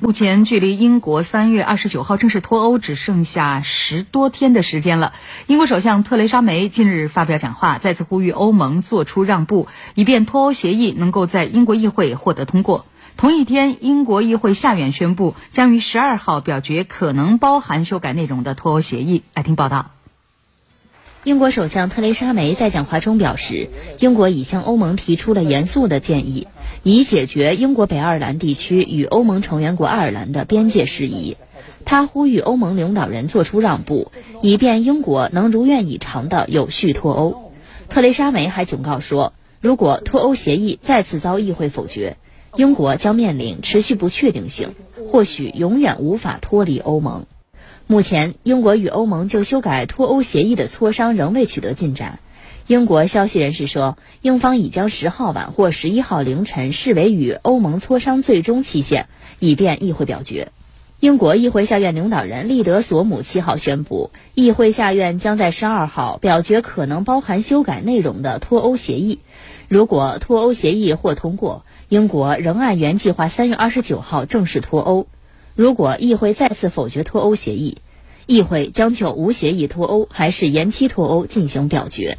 目前距离英国三月二十九号正式脱欧只剩下十多天的时间了。英国首相特蕾莎梅近日发表讲话，再次呼吁欧盟做出让步，以便脱欧协议能够在英国议会获得通过。同一天，英国议会下院宣布将于十二号表决可能包含修改内容的脱欧协议。来听报道。英国首相特蕾莎梅在讲话中表示，英国已向欧盟提出了严肃的建议，以解决英国北爱尔兰地区与欧盟成员国爱尔兰的边界事宜。他呼吁欧盟领导人做出让步，以便英国能如愿以偿地有序脱欧。特蕾莎梅还警告说，如果脱欧协议再次遭议会否决，英国将面临持续不确定性，或许永远无法脱离欧盟。目前，英国与欧盟就修改脱欧协议的磋商仍未取得进展。英国消息人士说，英方已将十号晚或十一号凌晨视为与欧盟磋商最终期限，以便议会表决。英国议会下院领导人利德索姆七号宣布，议会下院将在十二号表决可能包含修改内容的脱欧协议。如果脱欧协议获通过，英国仍按原计划三月二十九号正式脱欧。如果议会再次否决脱欧协议，议会将就无协议脱欧还是延期脱欧进行表决。